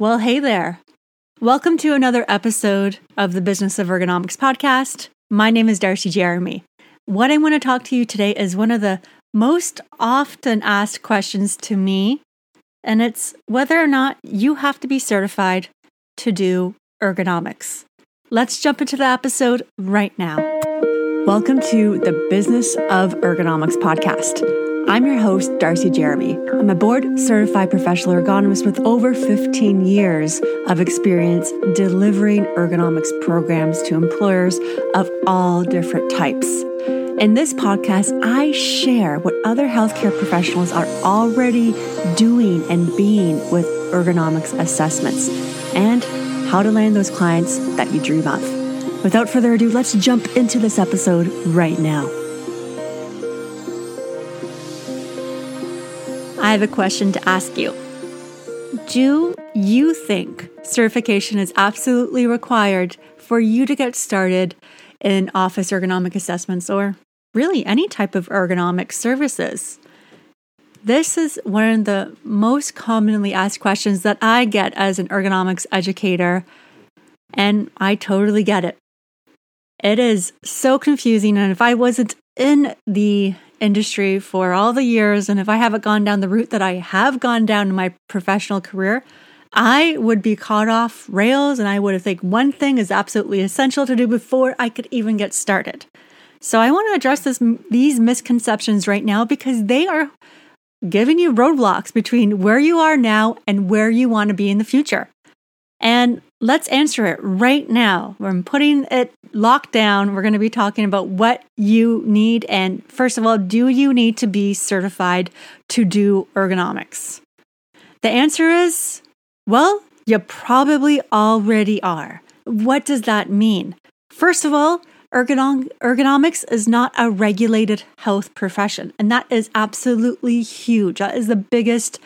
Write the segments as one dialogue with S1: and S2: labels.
S1: Well, hey there. Welcome to another episode of the Business of Ergonomics podcast. My name is Darcie Jeremy. What I want to talk to you today is one of the most often asked questions to me, and it's whether or not you have to be certified to do ergonomics. Let's jump into the episode right now. Welcome to the Business of Ergonomics podcast. I'm your host, Darcie Jeremy. I'm a board certified professional ergonomist with over 15 years of experience delivering ergonomics programs to employers of all different types. In this podcast, I share what other healthcare professionals are already doing and being with ergonomics assessments and how to land those clients that you dream of. Without further ado, let's jump into this episode right now. I have a question to ask you. Do you think certification is absolutely required for you to get started in office ergonomic assessments or really any type of ergonomic services? This is one of the most commonly asked questions that I get as an ergonomics educator, and I totally get it. It is so confusing, and if I wasn't in the industry for all the years, and if I haven't gone down the route that I have gone down in my professional career, I would be caught off rails and I would have think one thing is absolutely essential to do before I could even get started. So I want to address this, these misconceptions right now because they are giving you roadblocks between where you are now and where you want to be in the future. And let's answer it right now. I'm putting it locked down. We're going to be talking about what you need. And first of all, do you need to be certified to do ergonomics? The answer is well, you probably already are. What does that mean? First of all, ergonom- ergonomics is not a regulated health profession, and that is absolutely huge. That is the biggest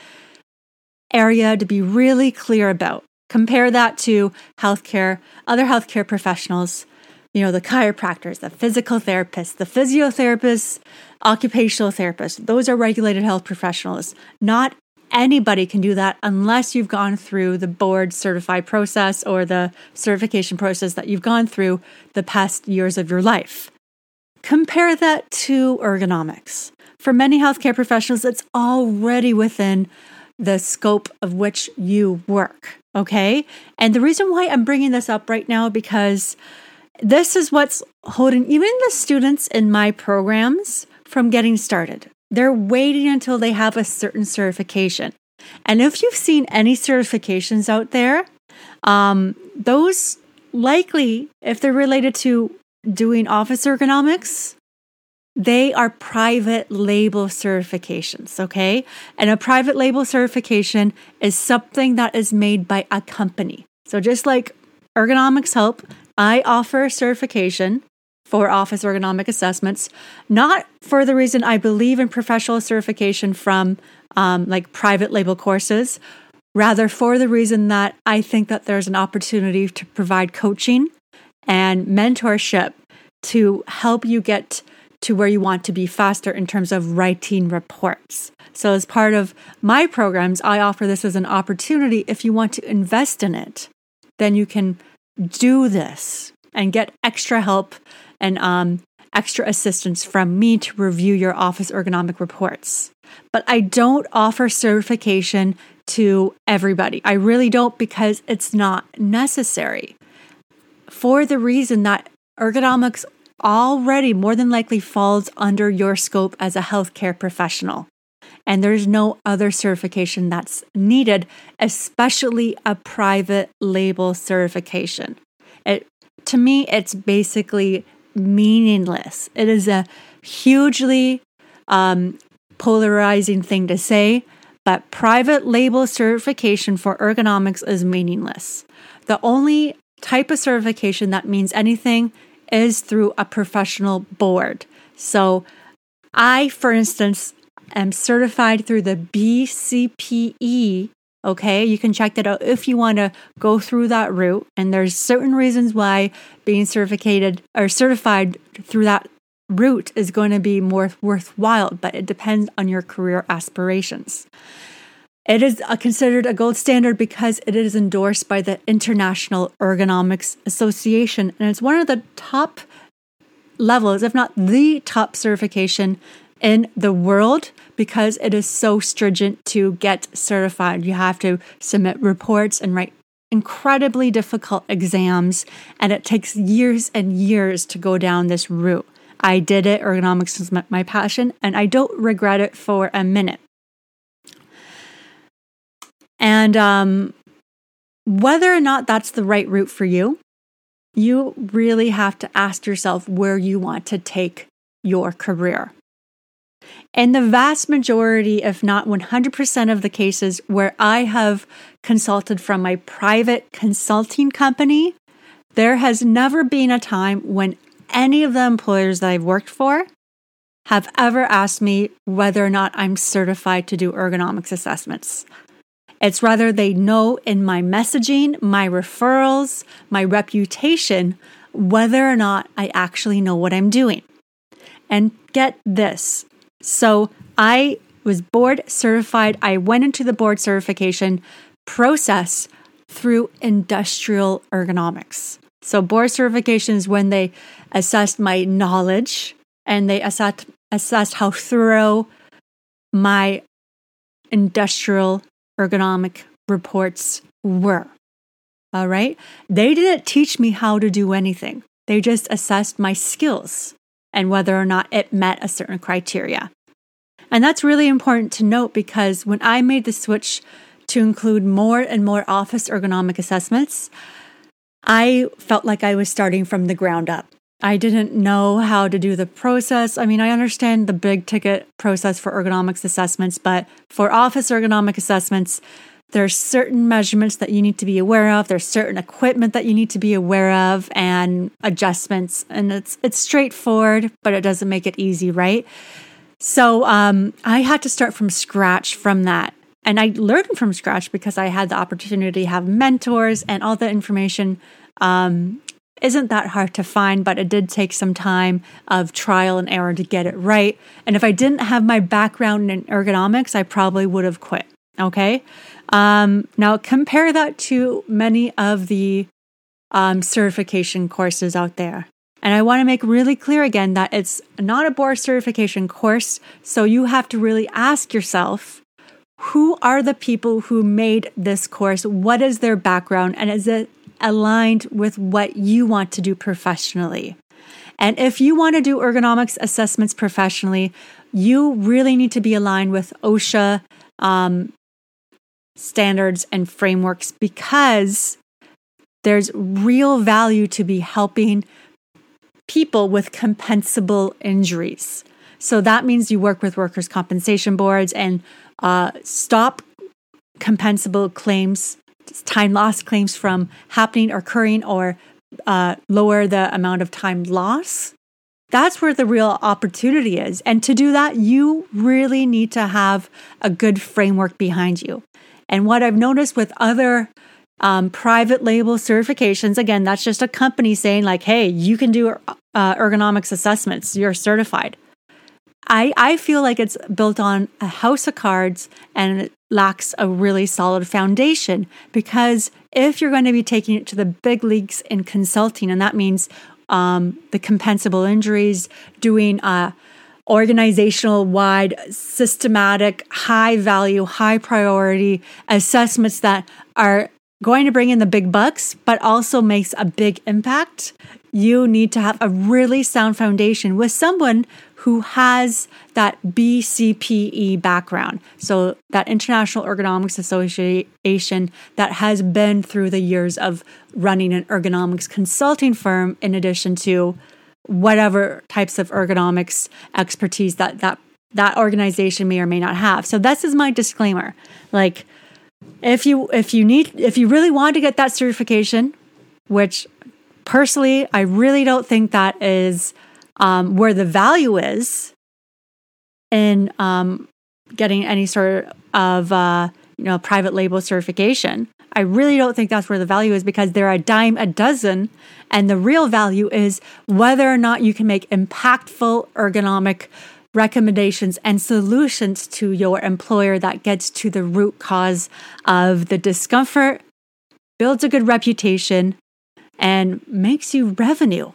S1: area to be really clear about. Compare that to healthcare, other healthcare professionals, you know, the chiropractors, the physical therapists, the physiotherapists, occupational therapists. Those are regulated health professionals. Not anybody can do that unless you've gone through the board certified process or the certification process that you've gone through the past years of your life. Compare that to ergonomics. For many healthcare professionals, it's already within the scope of which you work. Okay. And the reason why I'm bringing this up right now, because this is what's holding even the students in my programs from getting started. They're waiting until they have a certain certification. And if you've seen any certifications out there, um, those likely, if they're related to doing office ergonomics, they are private label certifications, okay? And a private label certification is something that is made by a company. So just like Ergonomics Help, I offer certification for office ergonomic assessments, not for the reason I believe in professional certification from um, like private label courses, rather for the reason that I think that there's an opportunity to provide coaching and mentorship to help you get to where you want to be faster in terms of writing reports. So, as part of my programs, I offer this as an opportunity. If you want to invest in it, then you can do this and get extra help and um, extra assistance from me to review your office ergonomic reports. But I don't offer certification to everybody. I really don't because it's not necessary. For the reason that ergonomics already more than likely falls under your scope as a healthcare professional. And there's no other certification that's needed, especially a private label certification. It, to me, it's basically meaningless. It is a hugely um, polarizing thing to say, but private label certification for ergonomics is meaningless. The only type of certification that means anything is through a professional board. So, I, for instance, am certified through the BCPE. Okay, you can check that out if you want to go through that route. And there's certain reasons why being certified or certified through that route is going to be more worthwhile, but it depends on your career aspirations. It is considered a gold standard because it is endorsed by the International Ergonomics Association, and it's one of the top levels, if not the top certification in the world because it is so stringent to get certified. You have to submit reports and write incredibly difficult exams, and it takes years and years to go down this route. I did it, ergonomics is my passion, and I don't regret it for a minute. And um, whether or not that's the right route for you, you really have to ask yourself where you want to take your career. In the vast majority, if not 100% of the cases where I have consulted from my private consulting company, there has never been a time when any of the employers that I've worked for have ever asked me whether or not I'm certified to do ergonomics assessments. It's rather they know in my messaging, my referrals, my reputation, whether or not I actually know what I'm doing. And get this so I was board certified. I went into the board certification process through industrial ergonomics. So, board certification is when they assessed my knowledge and they assessed, assessed how thorough my industrial ergonomic reports were. All right. They didn't teach me how to do anything, they just assessed my skills and whether or not it met a certain criteria. And that's really important to note because when I made the switch to include more and more office ergonomic assessments, I felt like I was starting from the ground up. I didn't know how to do the process. I mean, I understand the big ticket process for ergonomics assessments, but for office ergonomic assessments, there's certain measurements that you need to be aware of. There's certain equipment that you need to be aware of and adjustments. And it's it's straightforward but it doesn't make it easy right? So um, i had to start from scratch from that. And i learned from scratch because i had the opportunity to have mentors and all the information um, isn't that hard to find, but it did take some time of trial and error to get it right. And if I didn't have my background in ergonomics, I probably would have quit. Okay. Um, now, compare that to many of the um, certification courses out there. And I want to make really clear again that it's not a board certification course. So you have to really ask yourself who are the people who made this course? What is their background? And is it aligned with what you want to do professionally? And if you want to do ergonomics assessments professionally, you really need to be aligned with OSHA um, standards and frameworks because there's real value to be helping people with compensable injuries. So that means you work with workers' compensation boards and uh, stop compensable claims, time loss claims from happening or occurring, or uh, lower the amount of time loss. That's where the real opportunity is. And to do that, you really need to have a good framework behind you. And what I've noticed with other um, private label certifications, again, that's just a company saying, like, hey, you can do uh, ergonomics assessments, you're certified. I, I feel like it's built on a house of cards and lacks a really solid foundation because if you're going to be taking it to the big leagues in consulting, and that means um, the compensable injuries, doing uh, organizational wide, systematic, high value, high priority assessments that are going to bring in the big bucks, but also makes a big impact. You need to have a really sound foundation with someone who has that BCPE background. So, that International Ergonomics Association that has been through the years of running an ergonomics consulting firm, in addition to whatever types of ergonomics expertise that that that organization may or may not have. So this is my disclaimer. Like if you if you need if you really want to get that certification, which personally I really don't think that is um, where the value is in um, getting any sort of uh, you know private label certification. I really don't think that's where the value is because they're a dime a dozen. And the real value is whether or not you can make impactful ergonomic recommendations and solutions to your employer that gets to the root cause of the discomfort, builds a good reputation, and makes you revenue.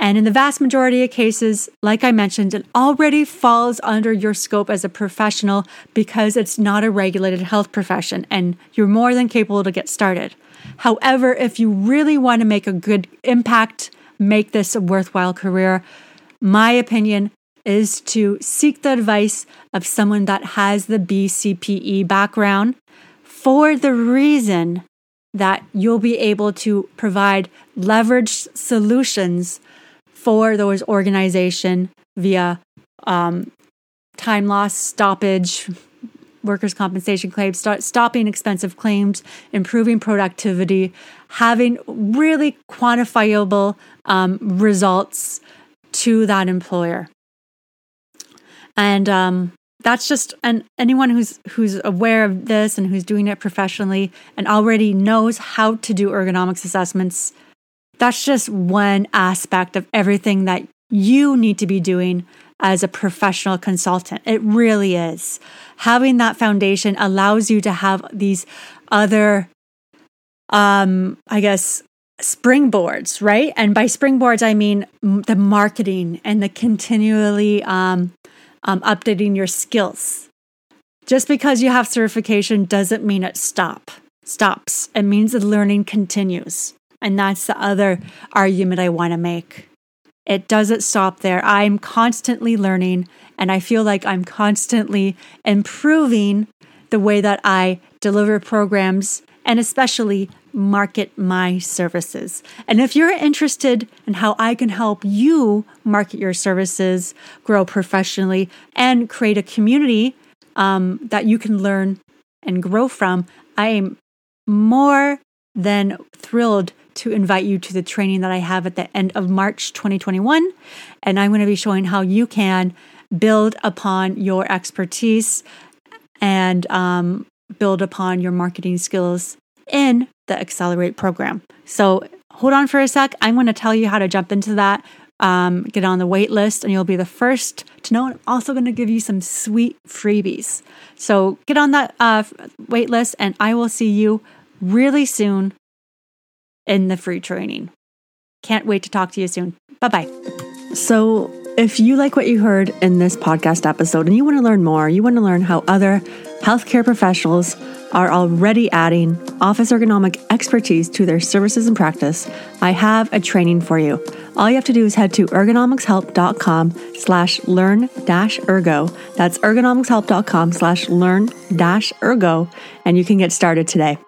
S1: And in the vast majority of cases, like I mentioned, it already falls under your scope as a professional because it's not a regulated health profession and you're more than capable to get started. However, if you really want to make a good impact, make this a worthwhile career, my opinion is to seek the advice of someone that has the BCPE background for the reason that you'll be able to provide leveraged solutions for those organization via um, time loss, stoppage, workers' compensation claims, start stopping expensive claims, improving productivity, having really quantifiable um, results to that employer. And um, that's just and anyone who's who's aware of this and who's doing it professionally and already knows how to do ergonomics assessments. That's just one aspect of everything that you need to be doing as a professional consultant. It really is. Having that foundation allows you to have these other um I guess springboards, right? And by springboards, I mean the marketing and the continually um, um, updating your skills. Just because you have certification doesn't mean it stop stops. It means the learning continues, and that's the other argument I want to make. It doesn't stop there. I'm constantly learning, and I feel like I'm constantly improving the way that I deliver programs and especially market my services. And if you're interested in how I can help you market your services, grow professionally, and create a community um, that you can learn and grow from, I am more than thrilled to invite you to the training that I have at the end of March 2021. And I'm going to be showing how you can build upon your expertise and um, build upon your marketing skills in the Accelerate program. So hold on for a sec. I'm going to tell you how to jump into that. Um, get on the wait list, and you'll be the first to know. I'm also going to give you some sweet freebies. So get on that uh, wait list, and I will see you really soon in the free training. Can't wait to talk to you soon. Bye bye. So, if you like what you heard in this podcast episode and you want to learn more, you want to learn how other healthcare professionals are already adding office ergonomic expertise to their services and practice, I have a training for you. All you have to do is head to ergonomicshelp.com slash learn dash ergo. That's ergonomicshelp.com slash learn dash ergo, and you can get started today.